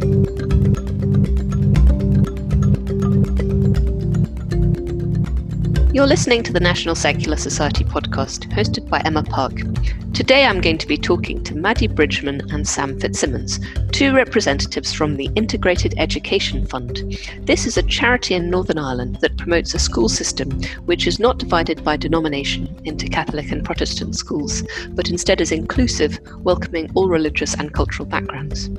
Thank you. You're listening to the National Secular Society podcast, hosted by Emma Park. Today I'm going to be talking to Maddie Bridgman and Sam Fitzsimmons, two representatives from the Integrated Education Fund. This is a charity in Northern Ireland that promotes a school system which is not divided by denomination into Catholic and Protestant schools, but instead is inclusive, welcoming all religious and cultural backgrounds.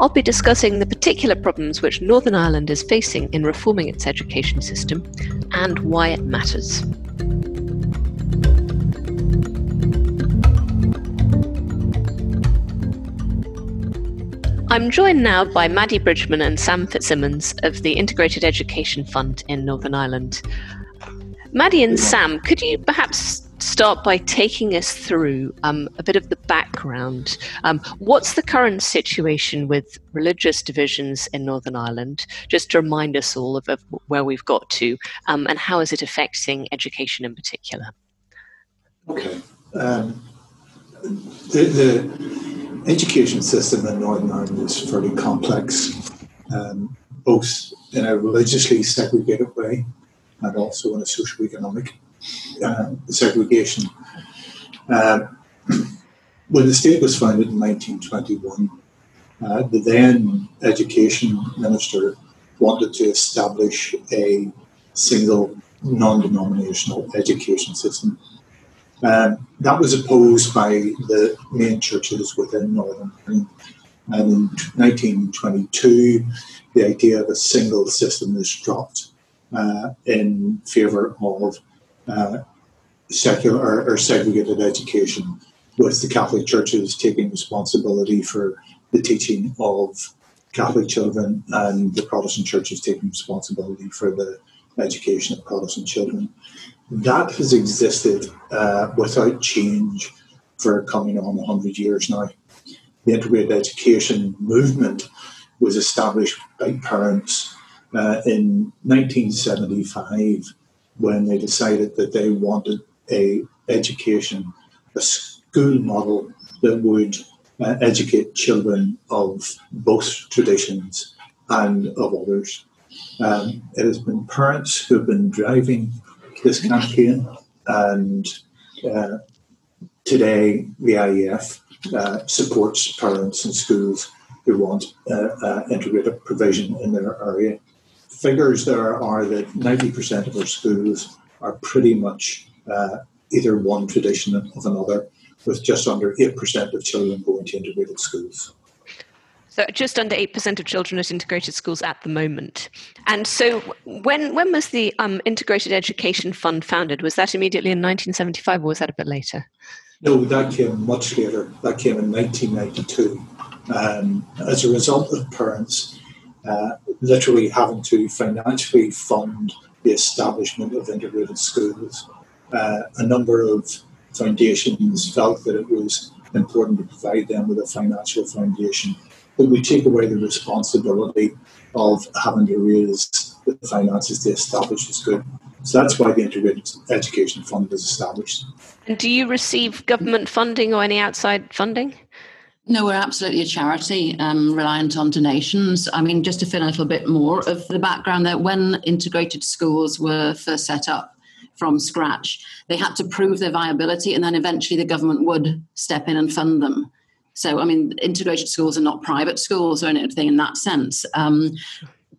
I'll be discussing the particular problems which Northern Ireland is facing in reforming its education system and why it matters. I'm joined now by Maddie Bridgman and Sam Fitzsimmons of the Integrated Education Fund in Northern Ireland. Maddie and Sam, could you perhaps start by taking us through um, a bit of the background? Um, what's the current situation with religious divisions in Northern Ireland? Just to remind us all of, of where we've got to, um, and how is it affecting education in particular? Okay. Um, the, the education system in Northern Ireland is fairly complex, um, both in a religiously segregated way and also in a socio-economic uh, segregation. Uh, when the state was founded in 1921, uh, the then education minister wanted to establish a single non-denominational education system um, that was opposed by the main churches within Northern Ireland. And in 1922, the idea of a single system was dropped uh, in favour of uh, secular or, or, segregated education, with the Catholic churches taking responsibility for the teaching of Catholic children and the Protestant churches taking responsibility for the education of Protestant children that has existed uh, without change for coming on 100 years now. The integrated education movement was established by parents uh, in 1975 when they decided that they wanted a education, a school model that would uh, educate children of both traditions and of others. Um, it has been parents who have been driving this campaign, and uh, today the IEF uh, supports parents and schools who want uh, uh, integrated provision in their area. Figures there are that 90% of our schools are pretty much uh, either one tradition of another, with just under 8% of children going to integrated schools. So just under 8% of children at integrated schools at the moment. And so when, when was the um, Integrated Education Fund founded? Was that immediately in 1975 or was that a bit later? No, that came much later. That came in 1992. Um, as a result of parents uh, literally having to financially fund the establishment of integrated schools, uh, a number of foundations felt that it was important to provide them with a financial foundation that we take away the responsibility of having to raise the finances to establish the school. So that's why the Integrated Education Fund was established. And do you receive government funding or any outside funding? No, we're absolutely a charity um, reliant on donations. I mean, just to fill in a little bit more of the background that when integrated schools were first set up from scratch, they had to prove their viability and then eventually the government would step in and fund them. So, I mean, integrated schools are not private schools or anything in that sense. Um,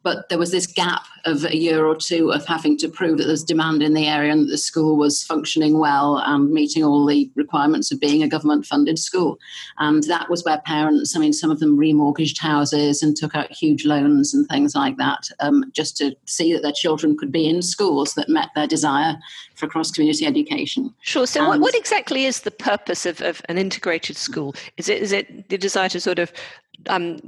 but there was this gap of a year or two of having to prove that there's demand in the area and that the school was functioning well and meeting all the requirements of being a government funded school. And that was where parents, I mean, some of them remortgaged houses and took out huge loans and things like that um, just to see that their children could be in schools that met their desire for cross community education. Sure. So, what, what, exactly is the purpose of, of an integrated school? Is it, is it the desire to sort of um,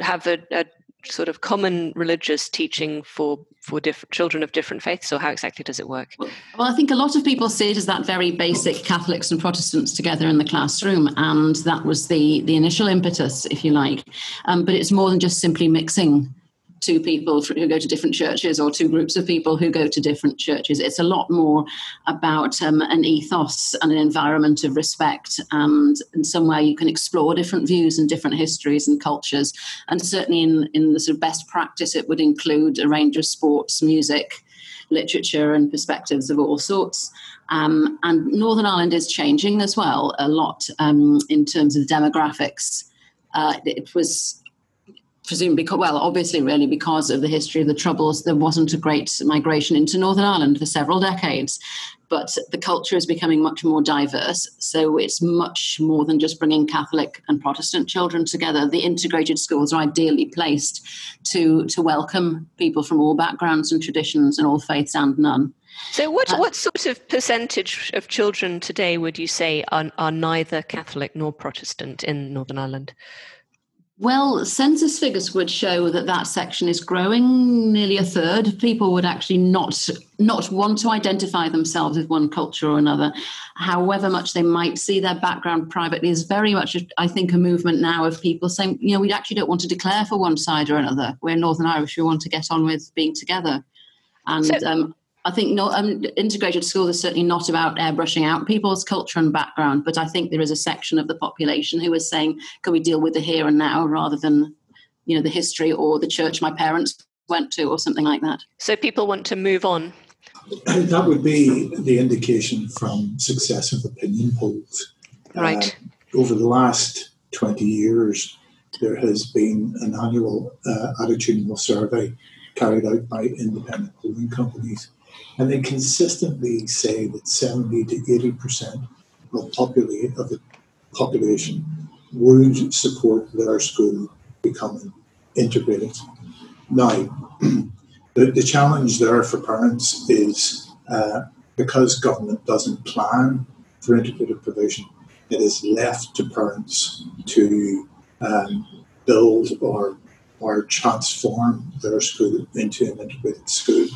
have a, a sort of common religious teaching for for different children of different faiths or how exactly does it work? Well, i think a lot of people see it as that very basic catholics and protestants together in the classroom and that was the the initial impetus if you like. Um, but it's more than just simply mixing two people who go to different churches or two groups of people who go to different churches. It's a lot more about um, an ethos and an environment of respect and, and somewhere you can explore different views and different histories and cultures. And certainly in, in the sort of best practice, it would include a range of sports, music, literature and perspectives of all sorts. Um, and Northern Ireland is changing as well a lot um, in terms of demographics. Uh, it was presumed because, well, obviously, really because of the history of the Troubles, there wasn't a great migration into Northern Ireland for several decades. But the culture is becoming much more diverse. So it's much more than just bringing Catholic and Protestant children together. The integrated schools are ideally placed to, to welcome people from all backgrounds and traditions and all faiths and none. So, what, uh, what sort of percentage of children today would you say are, are neither Catholic nor Protestant in Northern Ireland? Well, census figures would show that that section is growing. Nearly a third people would actually not not want to identify themselves with one culture or another, however much they might see their background privately. Is very much, I think, a movement now of people saying, you know, we actually don't want to declare for one side or another. We're Northern Irish. We want to get on with being together. And so, um, I think no, um, integrated schools are certainly not about airbrushing out people's culture and background, but I think there is a section of the population who is saying, can we deal with the here and now rather than, you know, the history or the church my parents went to or something like that. So people want to move on. That would be the indication from successive opinion polls. Right. Uh, over the last 20 years, there has been an annual uh, attitudinal survey carried out by independent polling companies and they consistently say that 70 to 80% of, of the population would support their school becoming integrated. Now, the, the challenge there for parents is uh, because government doesn't plan for integrated provision, it is left to parents to um, build or or transform their school into an integrated school.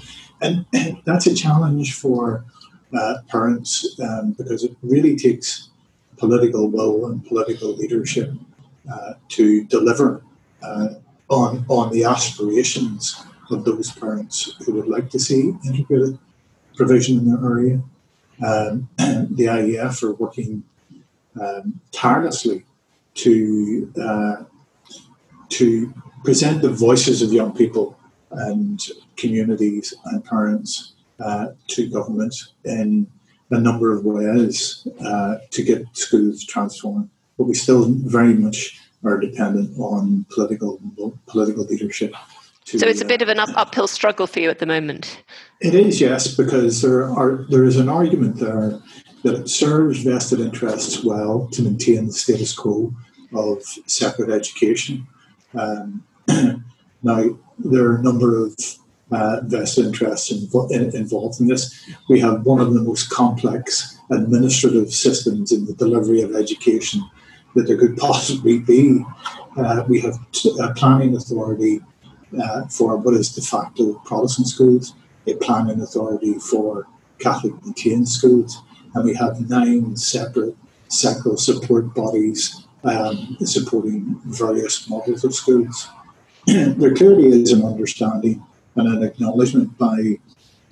And that's a challenge for uh, parents um, because it really takes political will and political leadership uh, to deliver uh, on, on the aspirations of those parents who would like to see integrated provision in their area. Um, the IEF are working um, tirelessly to uh, to present the voices of young people and communities and parents uh, to government in a number of ways uh, to get schools transformed. But we still very much are dependent on political political leadership. To, so it's a bit of an up, uphill struggle for you at the moment. It is, yes, because there are there is an argument there that it serves vested interests well to maintain the status quo of separate education. Um, now, there are a number of uh, vested interests in, involved in this. We have one of the most complex administrative systems in the delivery of education that there could possibly be. Uh, we have t- a planning authority uh, for what is de facto Protestant schools, a planning authority for Catholic maintained schools, and we have nine separate sectoral support bodies um, supporting various models of schools. there clearly is an understanding and an acknowledgement by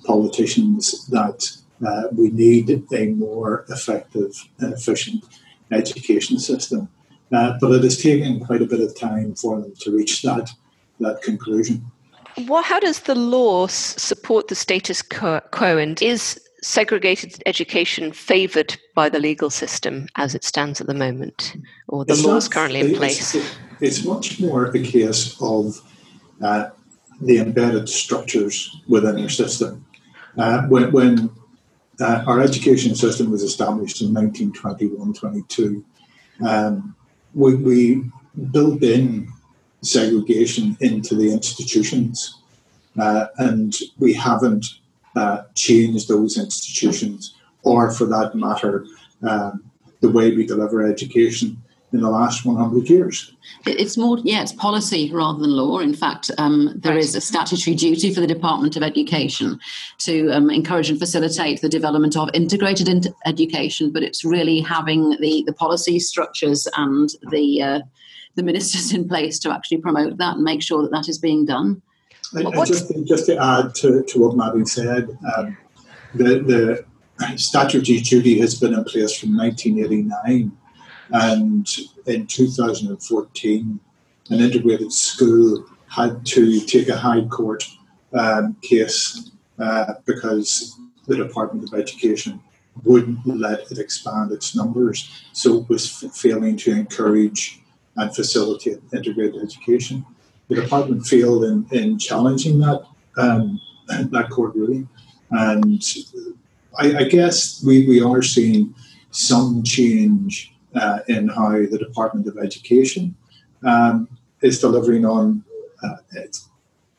politicians that uh, we need a more effective and efficient education system. Uh, but it has taken quite a bit of time for them to reach that, that conclusion. Well, how does the law support the status quo, and is segregated education favoured by the legal system as it stands at the moment, or the it's laws not, currently in place? It's, it's, much more a case of uh, the embedded structures within our system. Uh, when, when uh, our education system was established in 1921-22, um, we, we built in segregation into the institutions, uh, and we haven't uh, change those institutions, or for that matter, um, the way we deliver education in the last 100 years. It's more, yeah, it's policy rather than law. In fact, um, there right. is a statutory duty for the Department of Education to um, encourage and facilitate the development of integrated in- education, but it's really having the, the policy structures and the, uh, the ministers in place to actually promote that and make sure that that is being done. Just, just to add to, to what Maddie said, um, the, the statutory duty has been in place from 1989, and in 2014, an integrated school had to take a High Court um, case uh, because the Department of Education wouldn't let it expand its numbers, so it was failing to encourage and facilitate integrated education the department failed in, in challenging that um, that court ruling, and I, I, guess we, we are seeing some change uh, in how the Department of Education um, is delivering on uh,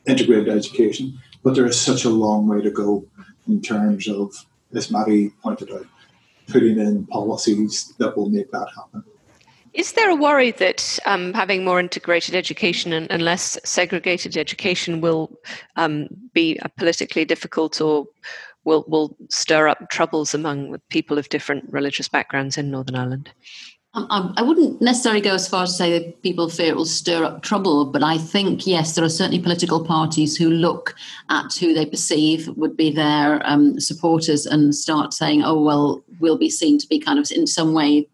integrated education, but there is such a long way to go in terms of, as Maddie pointed out, putting in policies that will make that happen. Is there a worry that um, having more integrated education and, and, less segregated education will um, be politically difficult or will, will stir up troubles among people of different religious backgrounds in Northern Ireland? Um, I wouldn't necessarily go as far as to say that people fear it will stir up trouble, but I think, yes, there are certainly political parties who look at who they perceive would be their um, supporters and start saying, oh, well, we'll be seen to be kind of in some way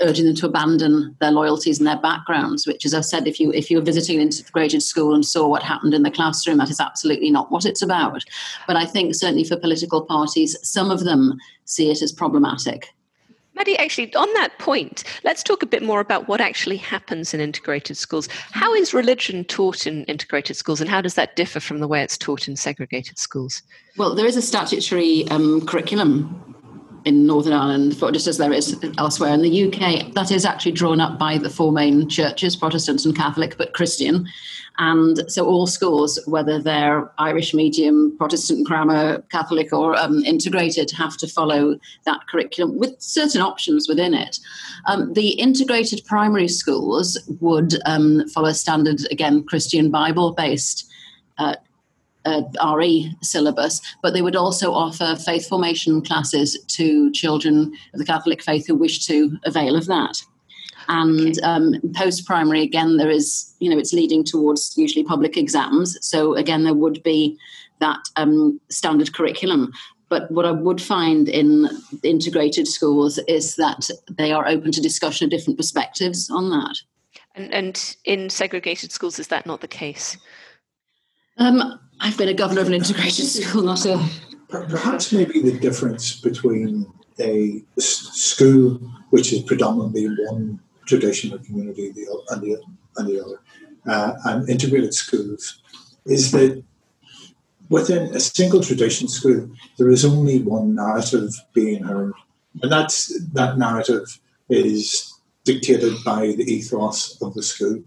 urging them to abandon their loyalties and their backgrounds which as i said if you if you were visiting an integrated school and saw what happened in the classroom that is absolutely not what it's about but i think certainly for political parties some of them see it as problematic Maddie, actually, on that point, let's talk a bit more about what actually happens in integrated schools. How is religion taught in integrated schools, and how does that differ from the way it's taught in segregated schools? Well, there is a statutory um, curriculum in Northern Ireland, just as there is elsewhere in the UK, that is actually drawn up by the four main churches, Protestant and Catholic, but Christian. And so all schools, whether they're Irish medium, Protestant grammar, Catholic, or um, integrated, have to follow that curriculum with certain options within it. Um, the integrated primary schools would um, follow standard, again, Christian Bible based uh, uh, RE syllabus, but they would also offer faith formation classes to children of the Catholic faith who wish to avail of that. And um, post primary, again, there is, you know, it's leading towards usually public exams. So, again, there would be that um, standard curriculum. But what I would find in integrated schools is that they are open to discussion of different perspectives on that. And, and in segregated schools, is that not the case? Um, I've been a governor of an integrated school, not a. Perhaps maybe the difference between a school which is predominantly one traditional community and the, and the other, uh, and integrated schools, is that within a single tradition school, there is only one narrative being heard. And that's, that narrative is dictated by the ethos of the school.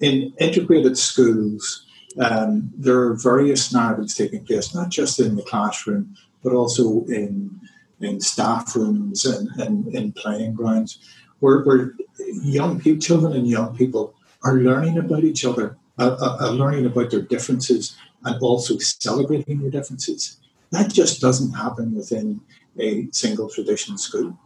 In integrated schools, um, there are various narratives taking place, not just in the classroom, but also in in staff rooms and, and in playing grounds, where, where young people, children and young people are learning about each other, uh, uh, learning about their differences, and also celebrating their differences. That just doesn't happen within a single traditional school.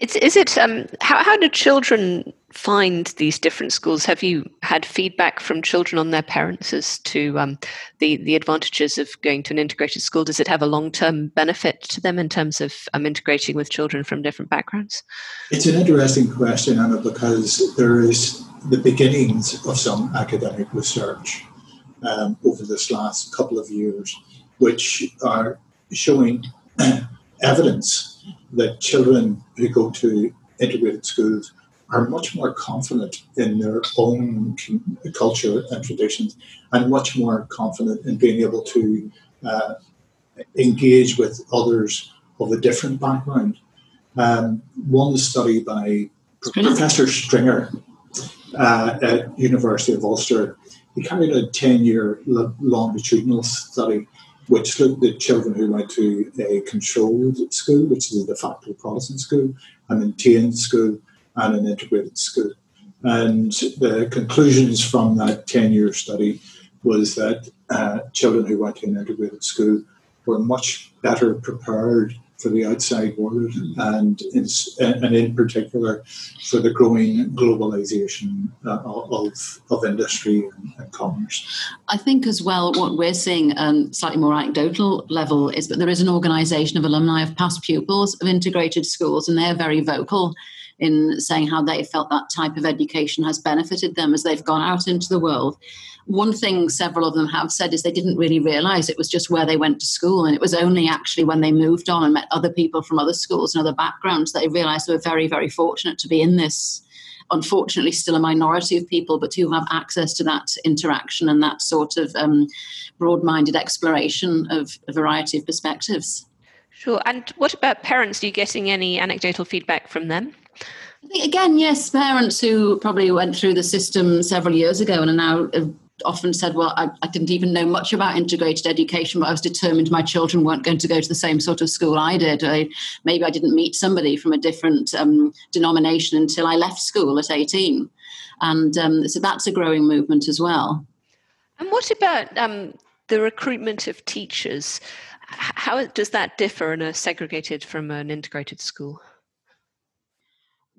It's, is it um, how, how do children find these different schools? Have you had feedback from children on their parents as to um, the the advantages of going to an integrated school? Does it have a long term benefit to them in terms of um, integrating with children from different backgrounds? It's an interesting question, Anna, because there is the beginnings of some academic research um, over this last couple of years, which are showing evidence that children who go to integrated schools are much more confident in their own culture and traditions and much more confident in being able to uh, engage with others of a different background. Um, one study by Professor Stringer uh, at University of Ulster, he carried a 10-year longitudinal study which looked at children who went to a controlled school, which is a de facto Protestant school, and a maintained school, and an integrated school. And the conclusions from that 10 year study was that uh, children who went to an integrated school were much better prepared for the outside world and in, and in particular for the growing globalization uh, of, of industry and commerce. I think as well, what we're seeing, um, slightly more anecdotal level, is that there is an organisation of alumni of past pupils of integrated schools, and they're very vocal in saying how they felt that type of education has benefited them as they've gone out into the world. One thing several of them have said is they didn't really realise it was just where they went to school, and it was only actually when they moved on and met other people from other schools and other backgrounds that they realised they were very, very fortunate to be in this unfortunately still a minority of people, but who have access to that interaction and that sort of um, broad minded exploration of a variety of perspectives. Sure. And what about parents? Are you getting any anecdotal feedback from them? I think, again, yes, parents who probably went through the system several years ago and are now often said, Well, I, I, didn't even know much about integrated education, but I was determined my children weren't going to go to the same sort of school I did. I, maybe I didn't meet somebody from a different um, denomination until I left school at 18. And um, so that's a growing movement as well. And what about um, the recruitment of teachers? How does that differ in a segregated from an integrated school?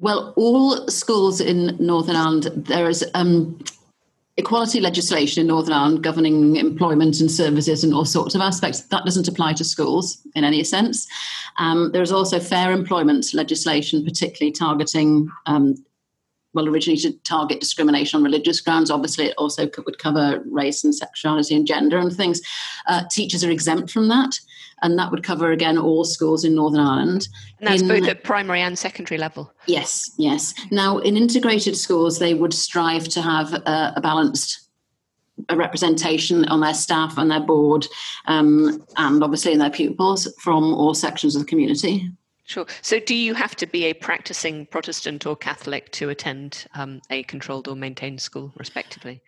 Well, all schools in Northern Ireland, there is um, equality legislation in Northern Ireland governing employment and services and all sorts of aspects. That doesn't apply to schools in any sense. Um, there's also fair employment legislation, particularly targeting. Um, well, originally to target discrimination on religious grounds. Obviously, it also would cover race and sexuality and gender and things. Uh, teachers are exempt from that and that would cover again all schools in Northern Ireland. And that's in, both at primary and secondary level. Yes, yes. Now, in integrated schools, they would strive to have a, a balanced a representation on their staff and their board, um, and obviously in their pupils from all sections of the community. Sure. So, do you have to be a practicing Protestant or Catholic to attend um, a controlled or maintained school, respectively?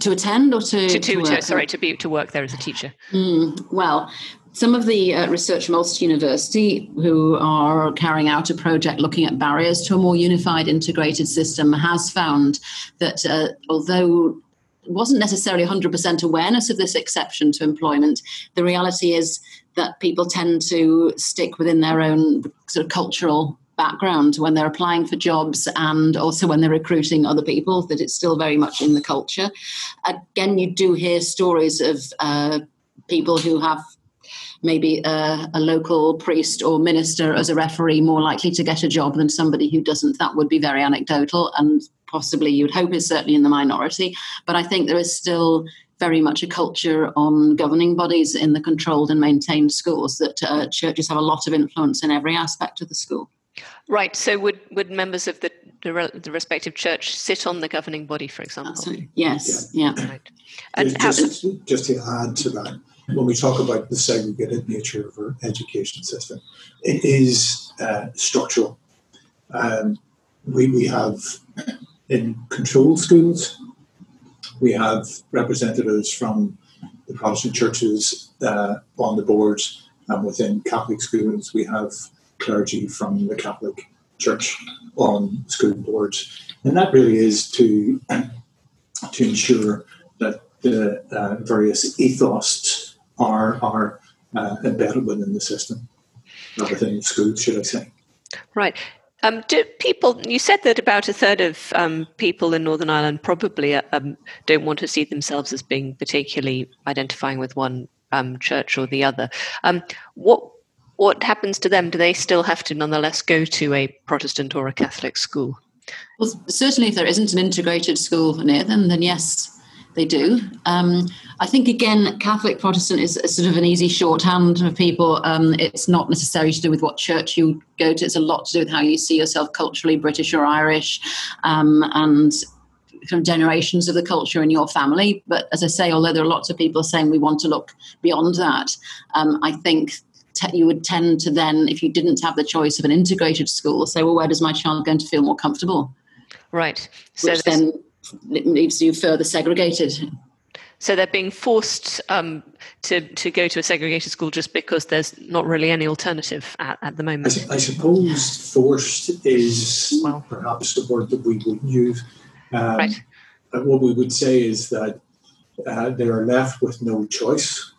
To attend or to, to, to, to sorry to be to work there as a teacher. Mm, well, some of the uh, research from Ulster University, who are carrying out a project looking at barriers to a more unified, integrated system, has found that uh, although wasn't necessarily 100% awareness of this exception to employment, the reality is that people tend to stick within their own sort of cultural background when they're applying for jobs and also when they're recruiting other people, that it's still very much in the culture. Again, you do hear stories of uh, people who have maybe a, a, local priest or minister as a referee more likely to get a job than somebody who doesn't. That would be very anecdotal and possibly you would hope is certainly in the minority. But I think there is still very much a culture on governing bodies in the controlled and maintained schools that uh, churches have a lot of influence in every aspect of the school. Right. So would, would members of the, the, the respective church sit on the governing body, for example? Absolutely. Yes. Yeah. yeah. Right. And just, how, just to add to that, when we talk about the segregated nature of our education system, it is uh, structural. Um, we, we have in control schools, we have representatives from the Protestant churches uh, on the boards, and within Catholic schools, we have clergy from the Catholic Church on school boards. And that really is to, to ensure that the uh, various ethos are are uh, embedded within the system, not within schools, should I say? Right. Um, do people? You said that about a third of um, people in Northern Ireland probably uh, um, don't want to see themselves as being particularly identifying with one um, church or the other. Um, what what happens to them? Do they still have to, nonetheless, go to a Protestant or a Catholic school? Well, certainly, if there isn't an integrated school near them, then yes, they do. Um, I think again, Catholic Protestant is sort of an easy shorthand for people. Um, it's not necessarily to do with what church you go to. It's a lot to do with how you see yourself culturally, British or Irish, um, and kind of generations of the culture in your family. But as I say, although there are lots of people saying we want to look beyond that, um, I think te- you would tend to then, if you didn't have the choice of an integrated school, say, well, where does my child going to feel more comfortable? Right. So Which then leaves you further segregated. So they're being forced um, to to go to a segregated school just because there's not really any alternative at, at the moment. I, I, suppose forced is well, perhaps the word that we would use. Um, right. What we would say is that uh, they are left with no choice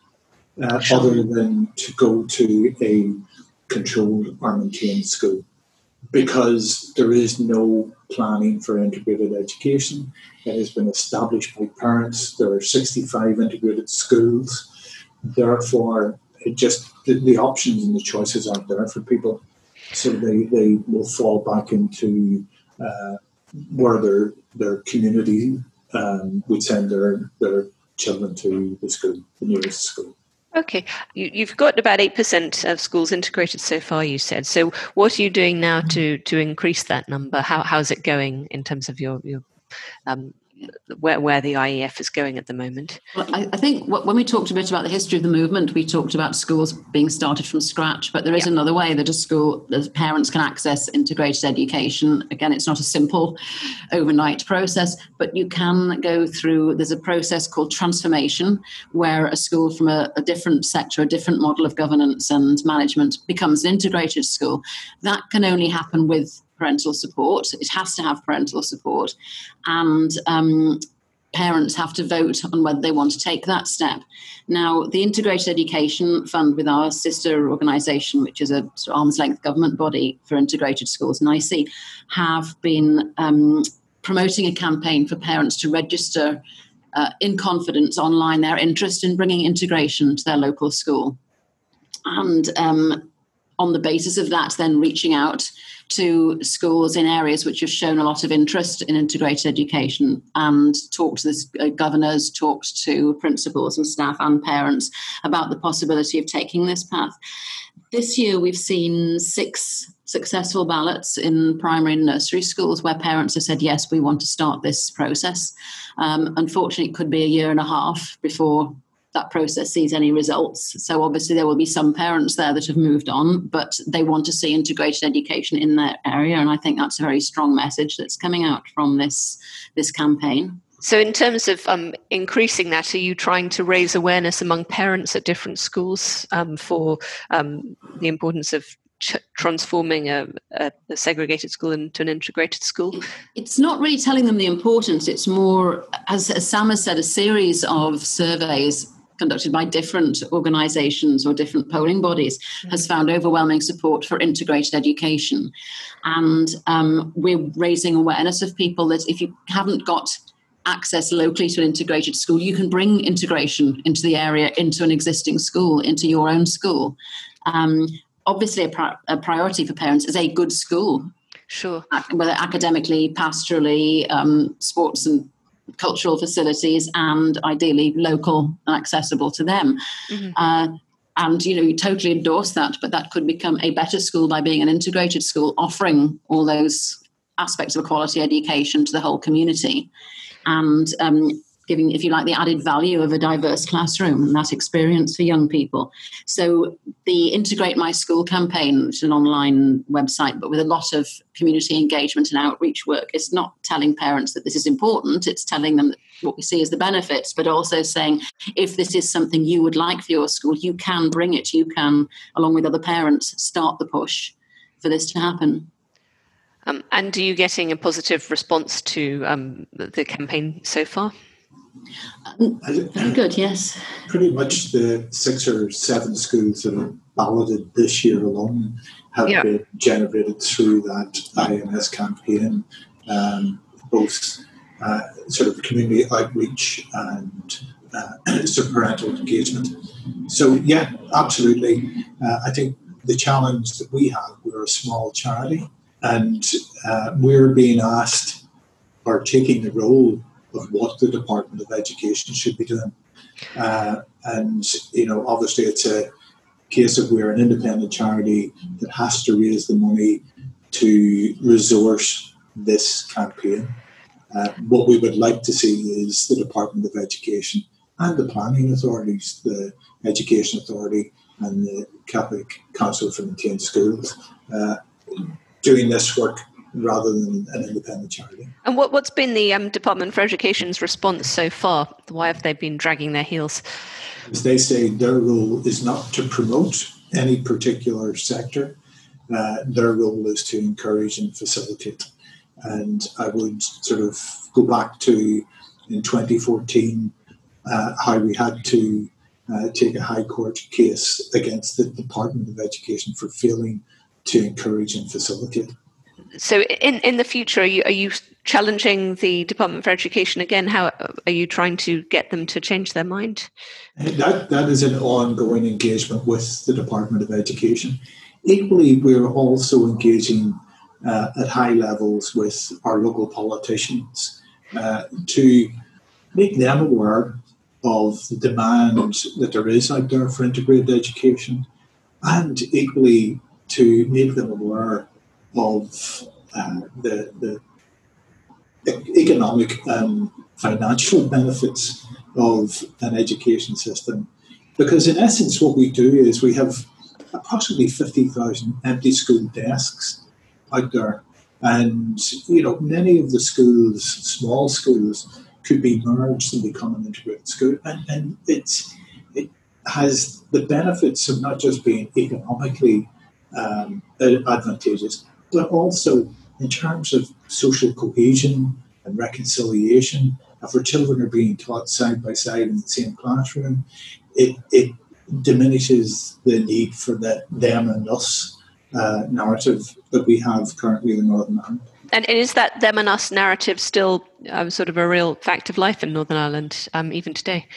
uh, sure. other than to go to a controlled or maintained school. Because there is no planning for integrated education. It has been established by parents. There are 65 integrated schools. Therefore, it just the, the options and the choices aren't there for people. So they, they will fall back into uh, where their their community um, would send their their children to the school, the nearest school. Okay, you, have got about eight percent of schools integrated so far. You said. So, what are you doing now to to increase that number? How how's it going in terms of your your um, where, where the IEF is going at the moment? Well, I, I, think when we talked a bit about the history of the movement, we talked about schools being started from scratch, but there is yeah. another way that a school, that parents can access integrated education. Again, it's not a simple overnight process, but you can go through, there's a process called transformation where a school from a, a different sector, a different model of governance and management becomes an integrated school. That can only happen with parental support. It has to have parental support. And um, parents have to vote on whether they want to take that step. Now, the Integrated Education Fund, with our sister organisation, which is a sort of arm's length government body for integrated schools, NICIE, have been um, promoting a campaign for parents to register uh, in confidence online their interest in bringing integration to their local school. And um, on the basis of that, then reaching out to schools in areas which have shown a lot of interest in integrated education and talked to the uh, governors, talked to principals and staff and parents about the possibility of taking this path. This year, we've seen six successful ballots in primary and nursery schools where parents have said, yes, we want to start this process. Um, unfortunately, it could be a year and a half before that process sees any results. So obviously there will be some parents there that have moved on, but they want to see integrated education in their area, and I think that's a very strong message that's coming out from this this campaign. So, in terms of um, increasing that, are you trying to raise awareness among parents at different schools um, for um, the importance of ch- transforming a, a, a, segregated school into an integrated school? It's not really telling them the importance. It's more, as, as Sam has said, a series of surveys conducted by different organizations or different polling bodies mm-hmm. has found overwhelming support for integrated education. And um, we're raising awareness of people that if you haven't got access locally to an integrated school, you can bring integration into the area, into an existing school, into your own school. Um, obviously, a, pri- a priority for parents is a good school. Sure. Whether academically, pastorally, um, sports and cultural facilities and ideally local and accessible to them. Mm-hmm. Uh, and you know you totally endorse that but that could become a better school by being an integrated school offering all those aspects of a quality education to the whole community and um, giving, if you like, the added value of a diverse classroom and that experience for young people. So the Integrate My School campaign, which is an online website, but with a lot of community engagement and outreach work, is not telling parents that this is important. It's telling them what we see as the benefits, but also saying if this is something you would like for your school, you can bring it. You can, along with other parents, start the push for this to happen. Um, and are you getting a positive response to um, the campaign so far? Very good, yes. Pretty much the six or seven schools that are balloted this year alone have yeah. been generated through that IMS campaign, um, both uh, sort of community outreach and uh, sort parental engagement. So, yeah, absolutely. Uh, I think the challenge that we have, we're a small charity, and uh, we're being asked or taking the role of what the Department of Education should be doing. Uh, and, you know, obviously it's a case of we're an independent charity that has to raise the money to resource this campaign. Uh, what we would like to see is the Department of Education and the planning authorities, the Education Authority and the Catholic Council for Maintained Schools, uh, doing this work rather than an independent charity. And what, what's been the um, Department for Education's response so far? Why have they been dragging their heels? As they say, their role is not to promote any particular sector. Uh, their role is to encourage and facilitate. And I would sort of go back to in 2014 uh, how we had to uh, take a High Court case against the Department of Education for failing to encourage and facilitate so in, in the future, are you, are you challenging the Department for Education again? How are you trying to get them to change their mind? That, that is an ongoing engagement with the Department of Education. Equally, we're also engaging uh, at high levels with our local politicians uh, to make them aware of the demand that there is out there for integrated education and equally to make them aware of uh, the, the economic and financial benefits of an education system. Because in essence, what we do is we have approximately 50,000 empty school desks out there. And, you know, many of the schools, small schools, could be merged and become an integrated school. And, and it's, it has the benefits of not just being economically um, advantageous, but also in terms of social cohesion and reconciliation. If our children are being taught side by side in the same classroom, it, it diminishes the need for that them and us uh, narrative that we have currently in Northern Ireland. And is that them and us narrative still um, sort of a real fact of life in Northern Ireland, um, even today?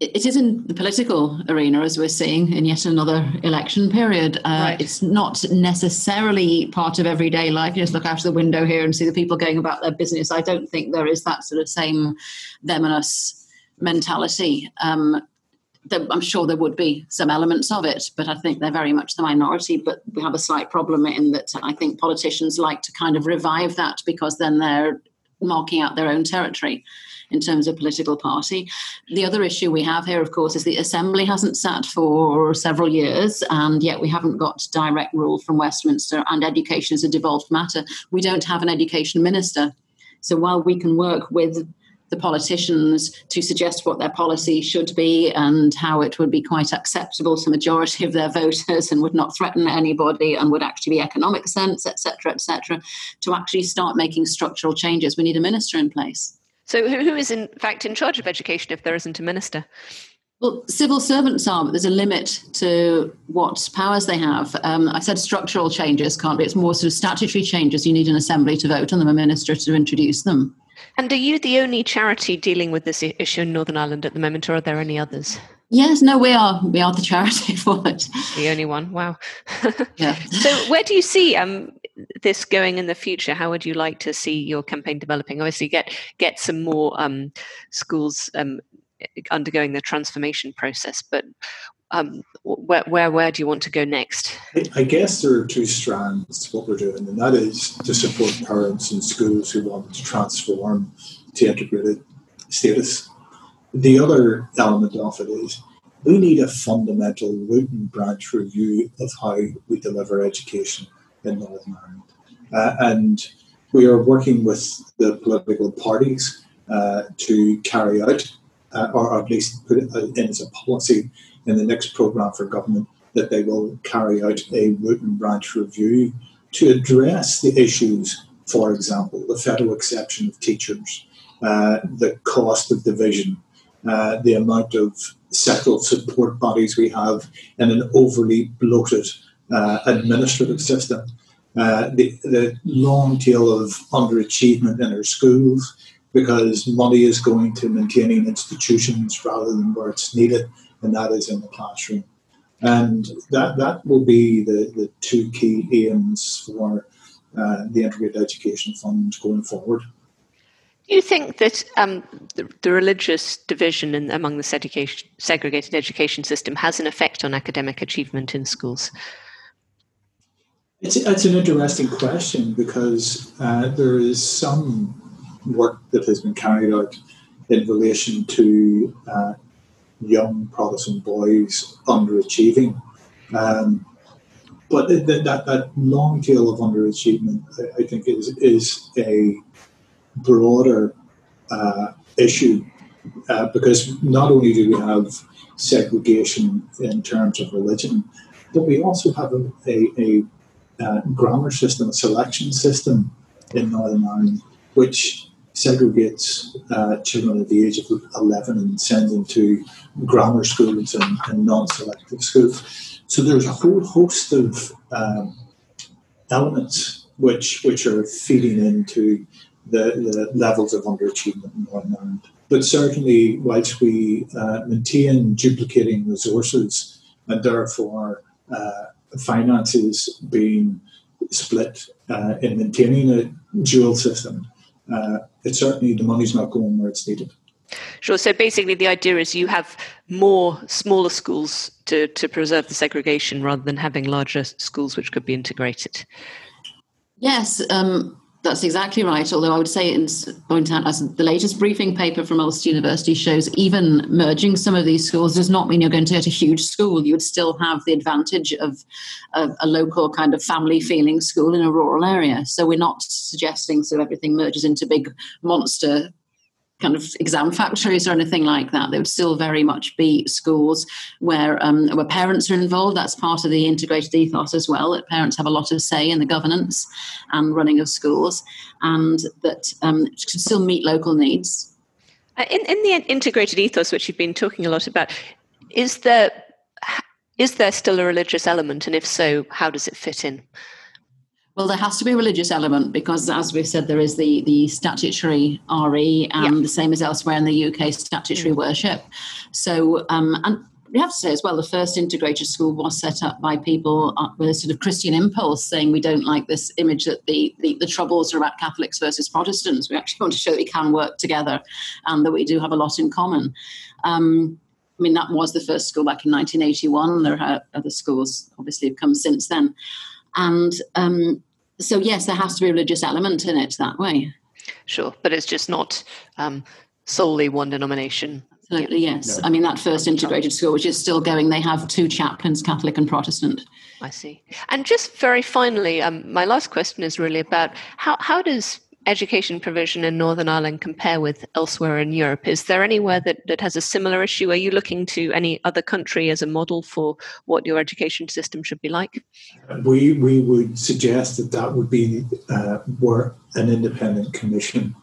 It is in the political arena, as we're seeing in yet another election period. Uh, right. It's not necessarily part of everyday life. You just look out of the window here and see the people going about their business. I don't think there is that sort of same them and us mentality. Um, I'm sure there would be some elements of it, but I think they're very much the minority. But we have a slight problem in that I think politicians like to kind of revive that because then they're marking out their own territory in terms of political party. The other issue we have here, of course, is the Assembly hasn't sat for several years, and yet we haven't got direct rule from Westminster, and education is a devolved matter. We don't have an education minister. So while we can work with the politicians to suggest what their policy should be and how it would be quite acceptable to majority of their voters and would not threaten anybody and would actually be economic sense, etc., etc., to actually start making structural changes. We need a minister in place. So, who is in fact in charge of education if there isn't a minister? Well, civil servants are, but there's a limit to what powers they have. Um, I said structural changes can't be. It's more sort of statutory changes. You need an assembly to vote on them, a minister to introduce them. And are you the only charity dealing with this issue in Northern Ireland at the moment, or are there any others? Yes, no, we are. We are the charity for it. The only one. Wow. yeah. so, where do you see um, this going in the future? How would you like to see your campaign developing? Obviously, get get some more um, schools um, undergoing the transformation process, but um, where, where where do you want to go next? I guess there are two strands to what we're doing, and that is to support parents and schools who want to transform to integrated status. The other element of it is we need a fundamental root and branch review of how we deliver education in Northern Ireland, uh, and we are working with the political parties uh, to carry out, uh, or at least put it in as a policy in the next programme for government that they will carry out a root and branch review to address the issues, for example, the federal exception of teachers, uh, the cost of division, uh, the amount of sectoral support bodies we have in an overly bloated uh, administrative system, uh, the, the long tail of underachievement in our schools because money is going to maintaining institutions rather than where it's needed and that is in the classroom. And that, that will be the, the two key aims for uh, the Integrated Education Fund going forward. Do you think that um, the, the, religious division in, among the segregation, segregated education system has an effect on academic achievement in schools? It's, it's an interesting question because uh, there is some work that has been carried out in relation to uh, young Protestant boys underachieving. Um, but that, that, that long tail of underachievement, I, I think, is, is a broader uh, issue uh, because not only do we have segregation in terms of religion, but we also have a, a, a uh, grammar system, a selection system in Northern Ireland, which segregates uh, children at the age of 11 and sends them to grammar schools and, and non-selective schools. So there's a whole host of um, elements which which are feeding into the, the levels of underachievement in Northern Ireland. But certainly, whilst we uh, maintain duplicating resources and therefore uh, finances being split uh, in maintaining a dual system, uh, it certainly the money's not going where it's needed. Sure. So basically, the idea is you have more smaller schools to, to preserve the segregation rather than having larger schools which could be integrated. Yes, um, that's exactly right. Although I would say, and point out, as the latest briefing paper from Ulster University shows, even merging some of these schools does not mean you're going to get a huge school. You would still have the advantage of, of a local kind of family feeling school in a rural area. So we're not suggesting so everything merges into big monster kind of exam factories or anything like that. There would still very much be schools where um, where parents are involved. That's part of the integrated ethos as well. That parents have a lot of say in the governance and running of schools, and that um, can still meet local needs. Uh, in in the integrated ethos, which you've been talking a lot about, is there is there still a religious element, and if so, how does it fit in? Well, there has to be a religious element because, as we've said, there is the, the statutory RE and yeah. the same as elsewhere in the UK, statutory mm. worship. So, um, and we have to say as well, the first integrated school was set up by people uh, with a sort of Christian impulse, saying we don't like this image that the, the, the, troubles are about Catholics versus Protestants. We actually want to show that we can work together and that we do have a lot in common. Um, I mean, that was the first school back in 1981. There are other schools, obviously, have come since then. And um, so, yes, there has to be a religious element in it that way. Sure, but it's just not um, solely one denomination. Absolutely, yes. I mean, that first integrated school, which is still going, they have two chaplains, Catholic and Protestant. I see. And just very finally, um, my last question is really about how, how does education provision in Northern Ireland compare with elsewhere in Europe? Is there anywhere that, that has a similar issue? Are you looking to any other country as a model for what your education system should be like? We, we would suggest that that would be uh, where an independent commission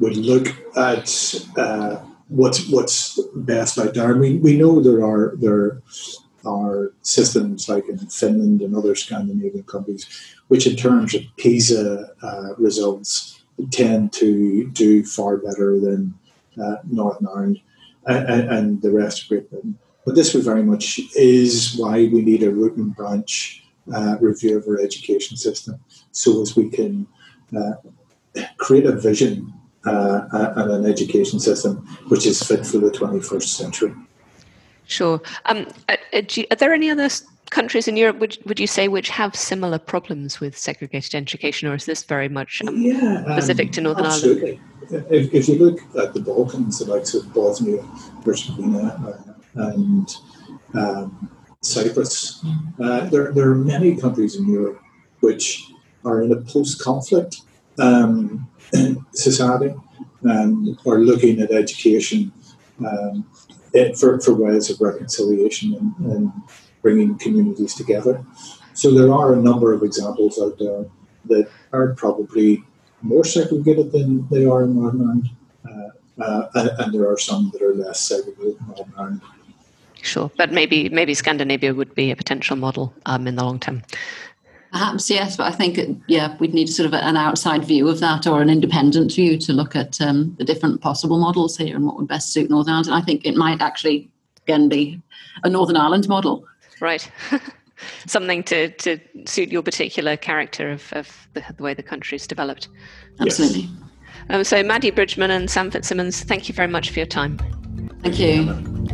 would look at uh, what's what's best out there. We, we know there are there are systems like in Finland and other Scandinavian countries, which in terms of PISA uh, results tend to do far better than uh, Northern Ireland and, and, the rest of Great Britain. But this very much is why we need a root and branch uh, review of our education system, so as we can uh, create a vision uh, and an education system which is fit for the 21st century. Sure. Um, are, uh, are there any other countries in Europe would would you say which have similar problems with segregated education, or is this very much um, yeah, um, specific to Northern absolutely. Ireland? If, if, you look at the Balkans, the likes of Bosnia, Herzegovina, uh, and um, Cyprus, uh, there, there are many countries in Europe which are in a post-conflict um, society and are looking at education um, for, for ways of reconciliation and, and bringing communities together. So there are a number of examples out there that are probably more segregated than they are in Northern Ireland, uh, uh, and, and, there are some that are less segregated in Northern Ireland. Sure, but maybe maybe Scandinavia would be a potential model um, in the long term. Perhaps yes, but I think yeah, we'd need sort of an outside view of that or an independent view to look at um, the different possible models here and what would best suit Northern Ireland. And I think it might actually again be a Northern Ireland model right. Something to, to suit your particular character of, of the, the way the country is developed. Absolutely. Yes. Um, so, Maddie Bridgman and Sam Fitzsimmons, thank you very much for your time. Thank you.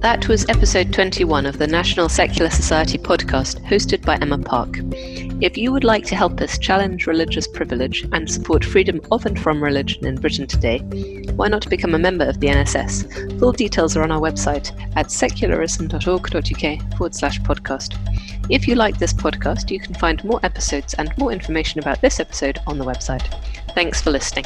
That was episode 21 of the National Secular Society podcast, hosted by Emma Park. If you would like to help us challenge religious privilege and support freedom of and from religion in Britain today, why not become a member of the NSS? Full details are on our website at secularism.org.uk forward slash podcast. If you like this podcast, you can find more episodes and more information about this episode on the website. Thanks for listening.